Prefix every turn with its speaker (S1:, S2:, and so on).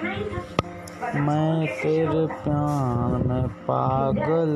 S1: मैं तेरे प्यार में पागल